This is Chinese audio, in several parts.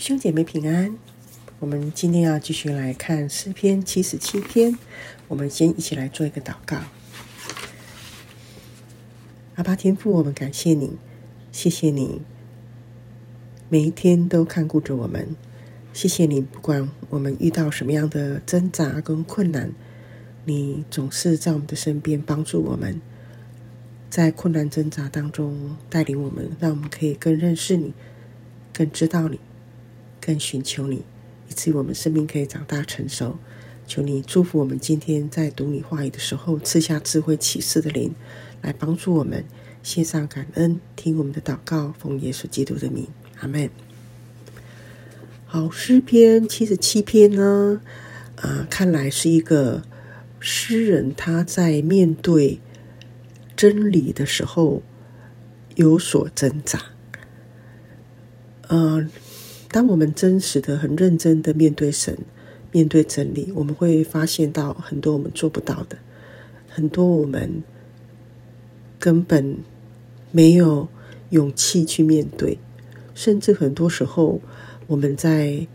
兄姐妹平安，我们今天要继续来看诗篇七十七篇。我们先一起来做一个祷告。阿爸天父，我们感谢你，谢谢你每一天都看顾着我们。谢谢你，不管我们遇到什么样的挣扎跟困难，你总是在我们的身边帮助我们，在困难挣扎当中带领我们，让我们可以更认识你，更知道你。更寻求你，以至于我们生命可以长大成熟。求你祝福我们今天在读你话语的时候，赐下智慧启示的灵，来帮助我们。献上感恩，听我们的祷告，奉耶稣基督的名，阿门。好，诗篇七十七篇呢，啊、呃，看来是一个诗人他在面对真理的时候有所挣扎，嗯、呃。当我们真实的、很认真的面对神、面对真理，我们会发现到很多我们做不到的，很多我们根本没有勇气去面对，甚至很多时候我们在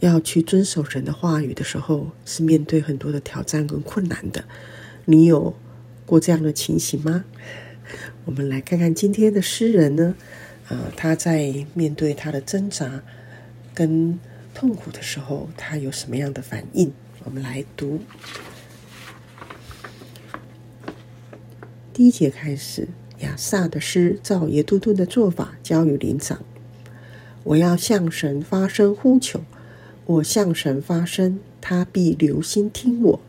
要去遵守神的话语的时候，是面对很多的挑战跟困难的。你有过这样的情形吗？我们来看看今天的诗人呢，呃，他在面对他的挣扎跟痛苦的时候，他有什么样的反应？我们来读第一节开始。亚萨的诗照耶杜顿的做法交与灵长。我要向神发声呼求，我向神发声，他必留心听我。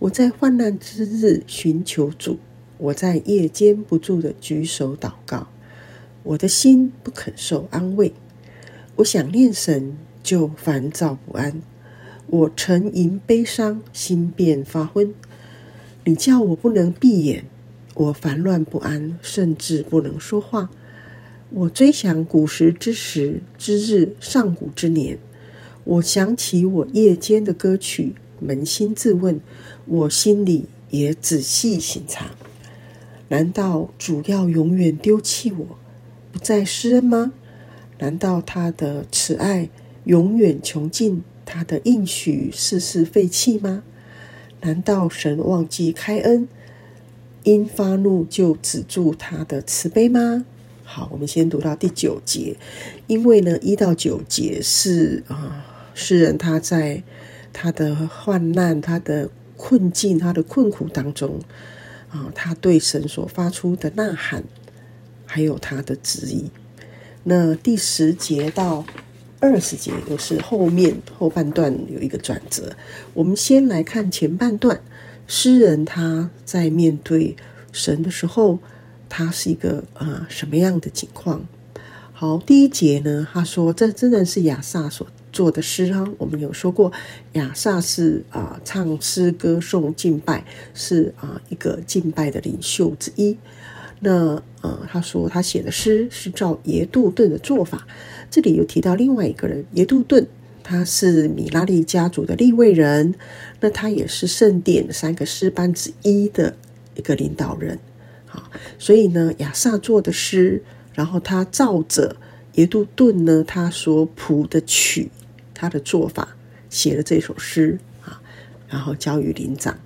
我在患难之日寻求主，我在夜间不住的举手祷告。我的心不肯受安慰。我想念神，就烦躁不安；我沉吟悲伤，心便发昏。你叫我不能闭眼，我烦乱不安，甚至不能说话。我追想古时之时之日，上古之年。我想起我夜间的歌曲，扪心自问，我心里也仔细省察。难道主要永远丢弃我，不再施恩吗？难道他的慈爱永远穷尽，他的应许世世废弃吗？难道神忘记开恩，因发怒就止住他的慈悲吗？好，我们先读到第九节，因为呢，一到九节是啊，诗人他在他的患难、他的困境、他的困苦当中啊，他对神所发出的呐喊，还有他的质疑。那第十节到二十节又是后面后半段有一个转折。我们先来看前半段，诗人他在面对神的时候，他是一个啊什么样的情况？好，第一节呢，他说这真的是亚萨所做的诗啊。我们有说过，亚萨是啊唱诗歌颂敬拜，是啊一个敬拜的领袖之一。那呃，他说他写的诗是照耶杜顿的做法。这里又提到另外一个人，耶杜顿，他是米拉利家族的立位人，那他也是圣殿三个诗班之一的一个领导人。好，所以呢，亚萨做的诗，然后他照着耶杜顿呢他所谱的曲，他的做法写了这首诗啊，然后交与灵长。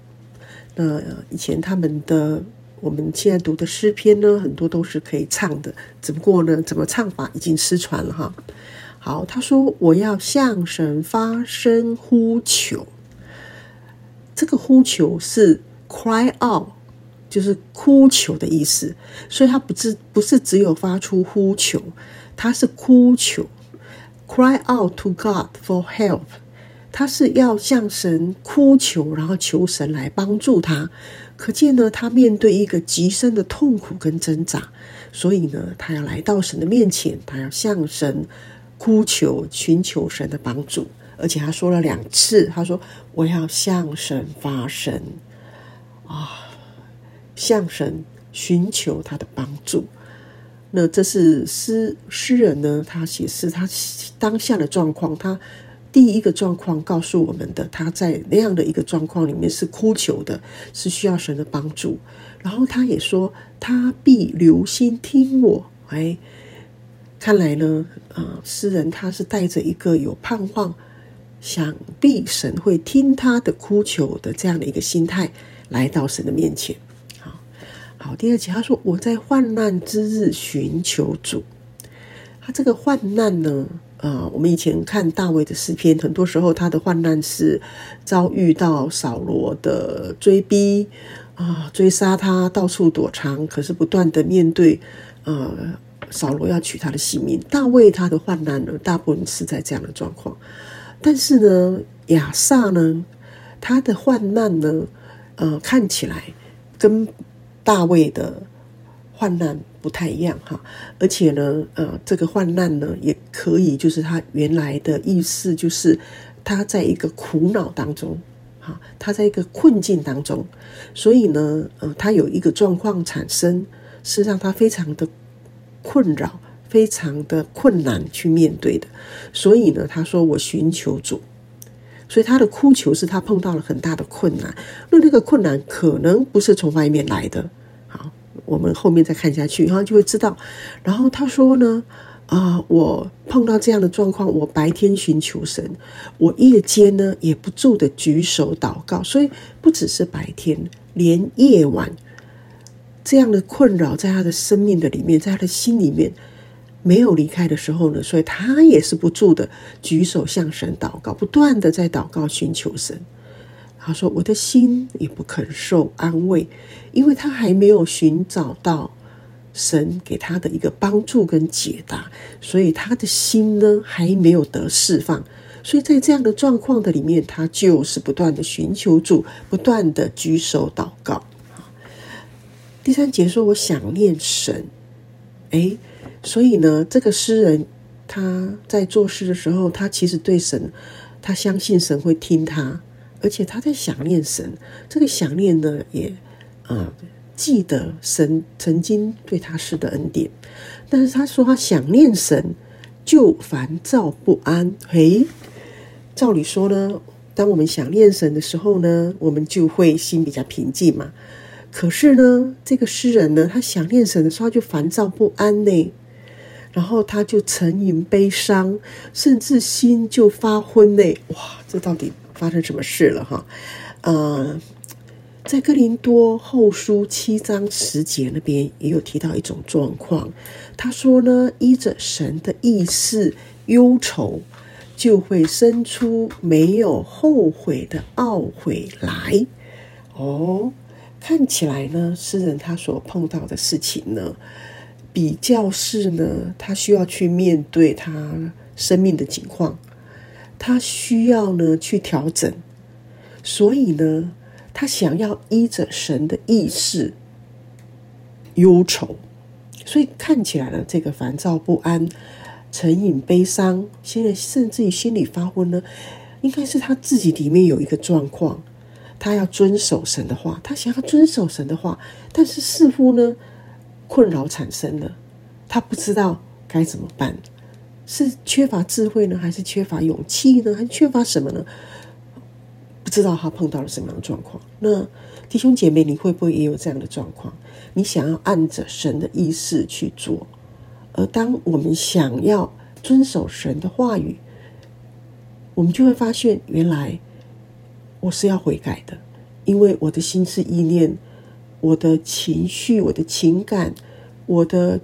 那以前他们的。我们现在读的诗篇呢，很多都是可以唱的，只不过呢，怎么唱法已经失传了哈。好，他说我要向神发声呼求，这个呼求是 cry out，就是哭求的意思，所以他不是不是只有发出呼求，他是哭求，cry out to God for help，他是要向神哭求，然后求神来帮助他。可见呢，他面对一个极深的痛苦跟挣扎，所以呢，他要来到神的面前，他要向神哭求，寻求神的帮助。而且他说了两次，他说：“我要向神发声啊，向神寻求他的帮助。”那这是诗诗人呢，他写诗他当下的状况，他。第一个状况告诉我们的，他在那样的一个状况里面是哭求的，是需要神的帮助。然后他也说，他必留心听我。哎，看来呢，啊，诗人他是带着一个有盼望，想必神会听他的哭求的这样的一个心态来到神的面前。好，好，第二节他说：“我在患难之日寻求主。”他这个患难呢，啊，我们以前看大卫的诗篇，很多时候他的患难是遭遇到扫罗的追逼啊，追杀他，到处躲藏，可是不断的面对，啊。扫罗要取他的性命，大卫他的患难呢，大部分是在这样的状况。但是呢，亚萨呢，他的患难呢，呃，看起来跟大卫的患难不太一样哈。而且呢，呃，这个患难呢，也可以就是他原来的意思，就是他在一个苦恼当中，哈，他在一个困境当中，所以呢，呃，他有一个状况产生，是让他非常的。困扰非常的困难去面对的，所以呢，他说我寻求主，所以他的哭求是他碰到了很大的困难，那那个困难可能不是从外面来的。我们后面再看下去，然后就会知道。然后他说呢，啊、我碰到这样的状况，我白天寻求神，我夜间呢也不住的举手祷告，所以不只是白天，连夜晚。这样的困扰在他的生命的里面，在他的心里面没有离开的时候呢，所以他也是不住的举手向神祷告，不断的在祷告寻求神。他说：“我的心也不肯受安慰，因为他还没有寻找到神给他的一个帮助跟解答，所以他的心呢还没有得释放。所以在这样的状况的里面，他就是不断的寻求主，不断的举手祷告。”第三节说：“我想念神。”诶，所以呢，这个诗人他在做事的时候，他其实对神，他相信神会听他，而且他在想念神。这个想念呢，也啊记得神曾经对他施的恩典。但是他说他想念神，就烦躁不安。嘿，照理说呢，当我们想念神的时候呢，我们就会心比较平静嘛。可是呢，这个诗人呢，他想念神的时候，他就烦躁不安呢，然后他就沉吟悲伤，甚至心就发昏呢。哇，这到底发生什么事了哈？呃，在哥林多后书七章十节那边也有提到一种状况，他说呢，依着神的意思忧愁，就会生出没有后悔的懊悔来。哦。看起来呢，诗人他所碰到的事情呢，比较是呢，他需要去面对他生命的情况，他需要呢去调整，所以呢，他想要依着神的意思忧愁，所以看起来呢，这个烦躁不安、沉隐悲伤，现在甚至于心里发昏呢，应该是他自己里面有一个状况。他要遵守神的话，他想要遵守神的话，但是似乎呢，困扰产生了，他不知道该怎么办，是缺乏智慧呢，还是缺乏勇气呢，还是缺乏什么呢？不知道他碰到了什么样的状况。那弟兄姐妹，你会不会也有这样的状况？你想要按着神的意思去做，而当我们想要遵守神的话语，我们就会发现原来。我是要悔改的，因为我的心思意念、我的情绪、我的情感、我的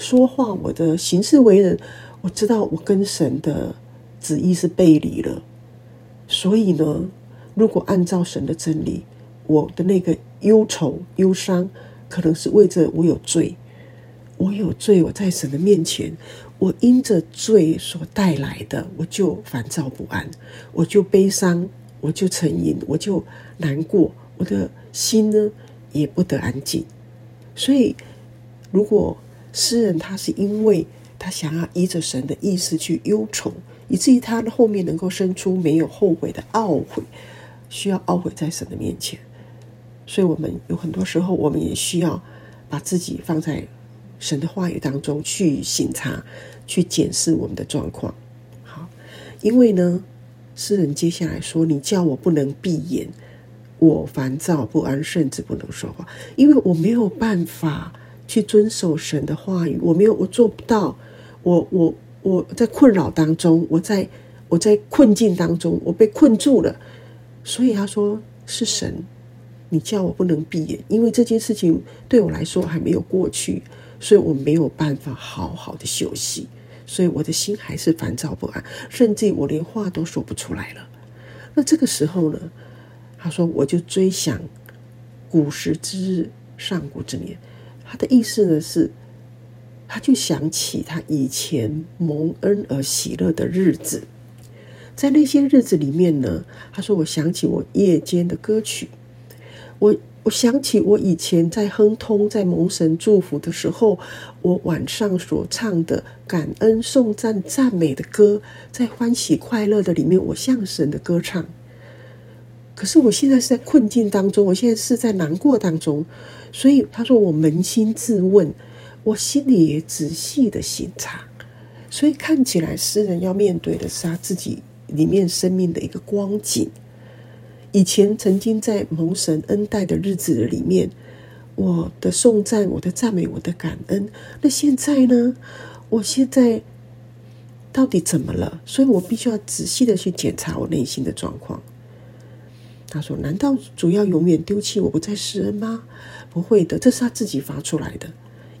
说话、我的行事为人，我知道我跟神的旨意是背离了。所以呢，如果按照神的真理，我的那个忧愁、忧伤，可能是为着我有罪，我有罪，我在神的面前，我因着罪所带来的，我就烦躁不安，我就悲伤。我就沉吟，我就难过，我的心呢也不得安静。所以，如果诗人他是因为他想要依着神的意思去忧愁，以至于他的后面能够生出没有后悔的懊悔，需要懊悔在神的面前。所以，我们有很多时候，我们也需要把自己放在神的话语当中去省察、去检视我们的状况。好，因为呢。诗人接下来说：“你叫我不能闭眼，我烦躁不安，甚至不能说话，因为我没有办法去遵守神的话语，我没有，我做不到。我我我在困扰当中，我在我在困境当中，我被困住了。所以他说是神，你叫我不能闭眼，因为这件事情对我来说还没有过去，所以我没有办法好好的休息，所以我的心还是烦躁不安，甚至我连话都说不出来了。那这个时候呢，他说我就追想古时之日，上古之年。他的意思呢是。他就想起他以前蒙恩而喜乐的日子，在那些日子里面呢，他说：“我想起我夜间的歌曲，我我想起我以前在亨通、在蒙神祝福的时候，我晚上所唱的感恩、颂赞、赞美的歌，在欢喜快乐的里面，我向神的歌唱。可是我现在是在困境当中，我现在是在难过当中，所以他说我扪心自问。”我心里也仔细的省察，所以看起来诗人要面对的是他自己里面生命的一个光景。以前曾经在蒙神恩待的日子里面，我的颂赞、我的赞美、我的感恩，那现在呢？我现在到底怎么了？所以我必须要仔细的去检查我内心的状况。他说：“难道主要永远丢弃我不再施恩吗？不会的，这是他自己发出来的。”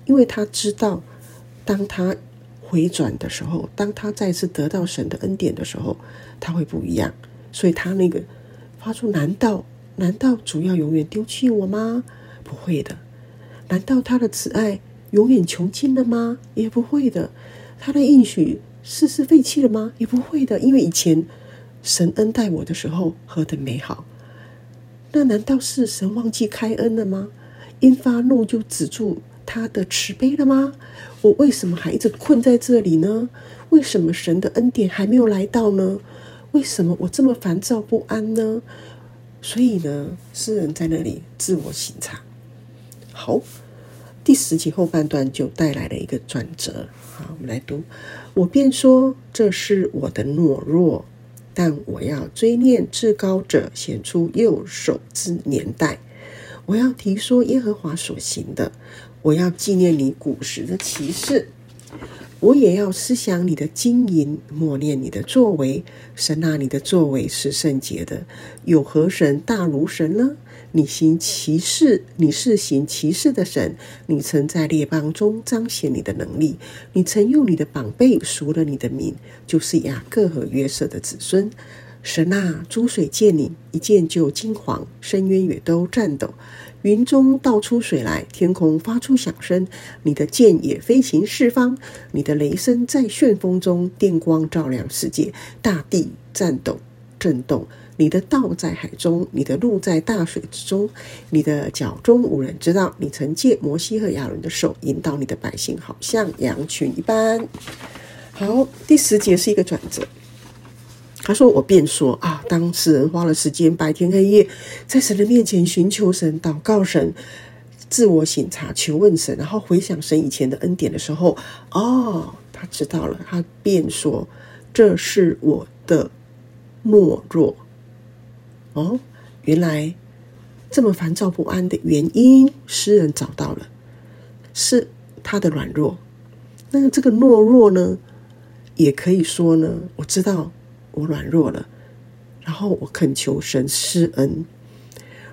因为他知道，当他回转的时候，当他再次得到神的恩典的时候，他会不一样。所以他那个发出：难道难道主要永远丢弃我吗？不会的。难道他的慈爱永远穷尽了吗？也不会的。他的应许世世废弃了吗？也不会的。因为以前神恩待我的时候何等美好。那难道是神忘记开恩了吗？因发怒就止住。他的慈悲了吗？我为什么还一直困在这里呢？为什么神的恩典还没有来到呢？为什么我这么烦躁不安呢？所以呢，诗人在那里自我省察。好，第十节后半段就带来了一个转折。好，我们来读。我便说，这是我的懦弱，但我要追念至高者显出右手之年代。我要提说耶和华所行的。我要纪念你古时的骑士，我也要思想你的经营，默念你的作为。神啊，你的作为是圣洁的，有何神大如神呢？你行奇事，你是行奇事的神。你曾在列邦中彰显你的能力，你曾用你的膀臂赎了你的民，就是雅各和约瑟的子孙。神啊，诸水见你，一见就惊惶，深渊也都颤抖。云中倒出水来，天空发出响声。你的箭也飞行四方，你的雷声在旋风中，电光照亮世界，大地颤抖震动。你的道在海中，你的路在大水之中，你的脚中无人知道。你曾借摩西和亚伦的手引导你的百姓，好像羊群一般。好，第十节是一个转折。他说：“我便说啊，当诗人花了时间，白天黑夜，在神的面前寻求神、祷告神、自我省察、求问神，然后回想神以前的恩典的时候，哦，他知道了。他便说：这是我的懦弱。哦，原来这么烦躁不安的原因，诗人找到了，是他的软弱。那这个懦弱呢，也可以说呢，我知道。”我软弱了，然后我恳求神施恩。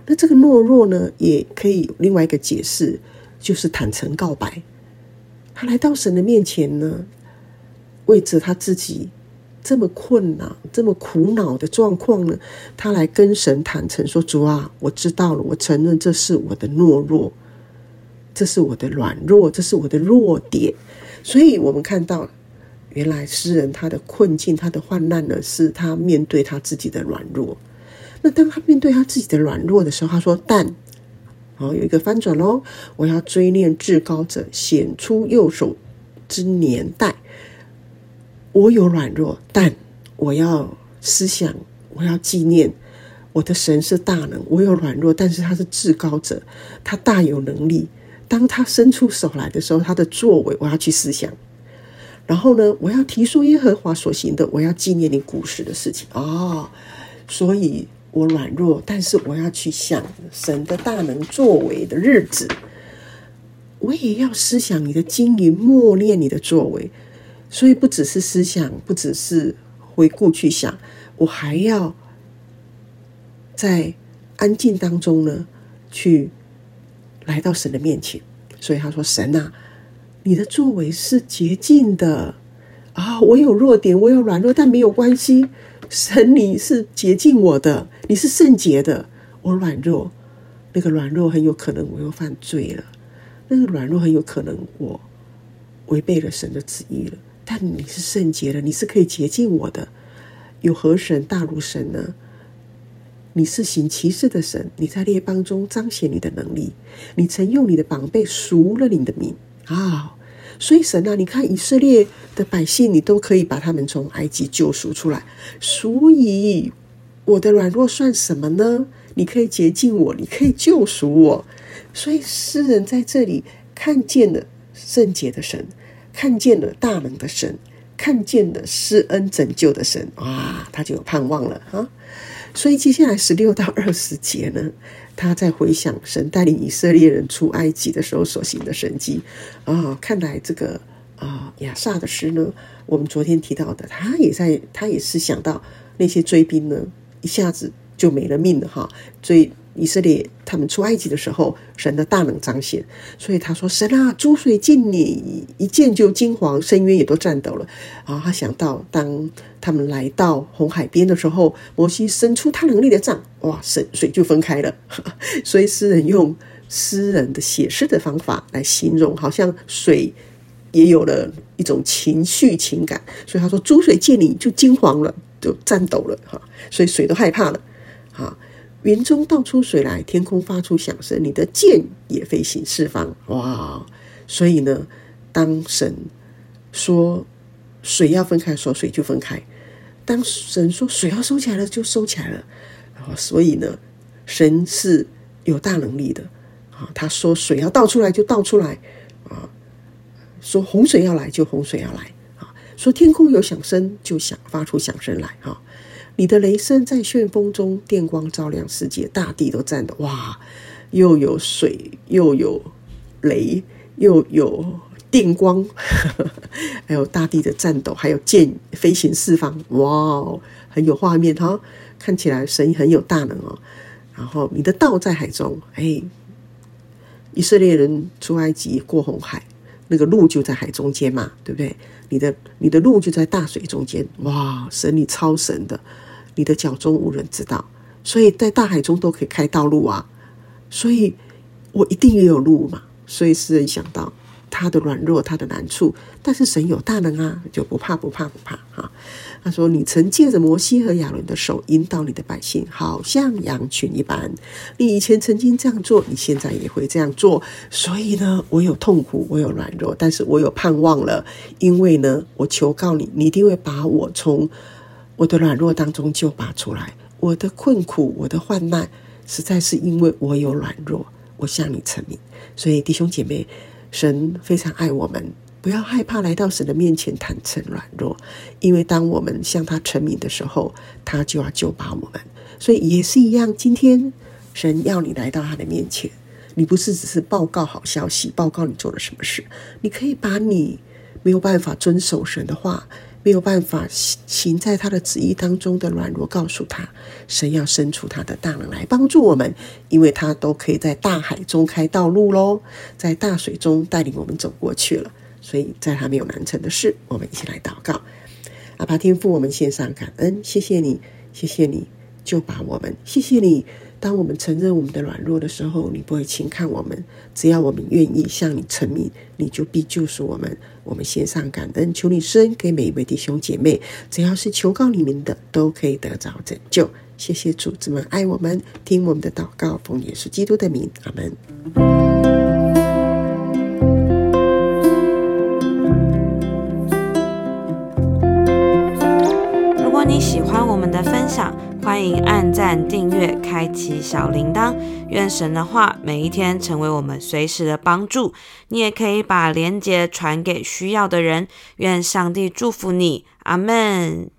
那这个懦弱呢，也可以有另外一个解释，就是坦诚告白。他来到神的面前呢，为着他自己这么困难、这么苦恼的状况呢，他来跟神坦诚说：“主啊，我知道了，我承认这是我的懦弱，这是我的软弱，这是我的弱点。”所以，我们看到。原来诗人他的困境，他的患难呢，是他面对他自己的软弱。那当他面对他自己的软弱的时候，他说：“但，好，有一个翻转喽，我要追念至高者显出右手之年代。我有软弱，但我要思想，我要纪念我的神是大能。我有软弱，但是他是至高者，他大有能力。当他伸出手来的时候，他的作为，我要去思想。”然后呢，我要提出耶和华所行的，我要纪念你古时的事情哦。所以我软弱，但是我要去想神的大能作为的日子。我也要思想你的经营，默念你的作为。所以不只是思想，不只是回顾去想，我还要在安静当中呢，去来到神的面前。所以他说：“神啊，你的作为是洁净的啊！我有弱点，我有软弱，但没有关系。神，你是洁净我的，你是圣洁的。我软弱，那个软弱很有可能我又犯罪了，那个软弱很有可能我违背了神的旨意了。但你是圣洁的，你是可以洁净我的。有何神大如神呢？”你是行奇事的神，你在列邦中彰显你的能力，你曾用你的膀臂赎了你的民啊、所以神啊，你看以色列的百姓，你都可以把他们从埃及救赎出来。所以我的软弱算什么呢？你可以洁净我，你可以救赎我。所以诗人在这里看见了圣洁的神，看见了大能的神，看见了施恩拯救的神，哇，他就有盼望了啊！所以接下来十六到二十节呢，他在回想神带领以色列人出埃及的时候所行的神迹。啊、看来这个啊亚萨的诗呢，我们昨天提到的，他也在，他也是想到那些追兵呢，一下子就没了命了哈，所以。色列他们出埃及的时候，神的大能彰显，所以他说：“神啊，诸水尽你，一见就惊惶，深渊也都颤抖了。”啊，他想到当他们来到红海边的时候，摩西伸出他能力的杖，哇，水水就分开了。所以诗人用诗人的写诗的方法来形容，好像水也有了一种情绪情感。所以他说：“诸水见你就惊惶了，就颤抖了。”哈，所以水都害怕了。哈。云中倒出水来，天空发出响声，你的剑也飞行四方。哇！所以呢，当神说水要分开的时候，水就分开；当神说水要收起来了，就收起来了。所以呢，神是有大能力的啊！他说水要倒出来，就倒出来啊！说洪水要来，就洪水要来啊！说天空有响声，就响发出响声来啊！你的雷声在旋风中，电光照亮世界，大地都颤抖。哇！又有水，又有雷，又有电光，还有大地的颤抖，还有箭飞行四方。哇，很有画面哈！看起来神很有大能哦。然后你的道在海中，哎，以色列人出埃及过红海，那个路就在海中间嘛，对不对？你的你的路就在大水中间。哇，神你超神的。你的脚中无人知道，所以在大海中都可以开道路啊！所以我一定也有路嘛。所以诗人想到他的软弱，他的难处，但是神有大能啊，就不怕不怕不怕哈。他说：“你曾借着摩西和亚伦的手引导你的百姓，好像羊群一般。你以前曾经这样做，你现在也会这样做。所以呢，我有痛苦，我有软弱，但是我有盼望了，因为呢，我求告你，你一定会把我从。”我的软弱当中就拔出来，我的困苦，我的患难，实在是因为我有软弱，我向你陈明。所以弟兄姐妹，神非常爱我们，不要害怕来到神的面前坦诚软弱，因为当我们向他陈明的时候，他就要救拔我们。所以也是一样，今天神要你来到他的面前，你不是只是报告好消息，报告你做了什么事，你可以把你没有办法遵守神的话。没有办法行在他的旨意当中的软弱，告诉他，神要伸出他的大能来帮助我们，因为他都可以在大海中开道路喽，在大水中带领我们走过去了。所以，在他没有难成的事，我们一起来祷告。阿爸天父，我们献上感恩，谢谢你，谢谢你就把我们，谢谢你。当我们承认我们的软弱的时候，你不会轻看我们。只要我们愿意向你陈明，你就必救赎我们。我们献上感恩，求你施恩给每一位弟兄姐妹。只要是求告你们的，都可以得着拯救。谢谢主，这么爱我们，听我们的祷告，奉耶稣基督的名，阿门。如果你喜欢我们的分享，欢迎按赞、订阅、开启小铃铛。愿神的话每一天成为我们随时的帮助。你也可以把连接传给需要的人。愿上帝祝福你，阿门。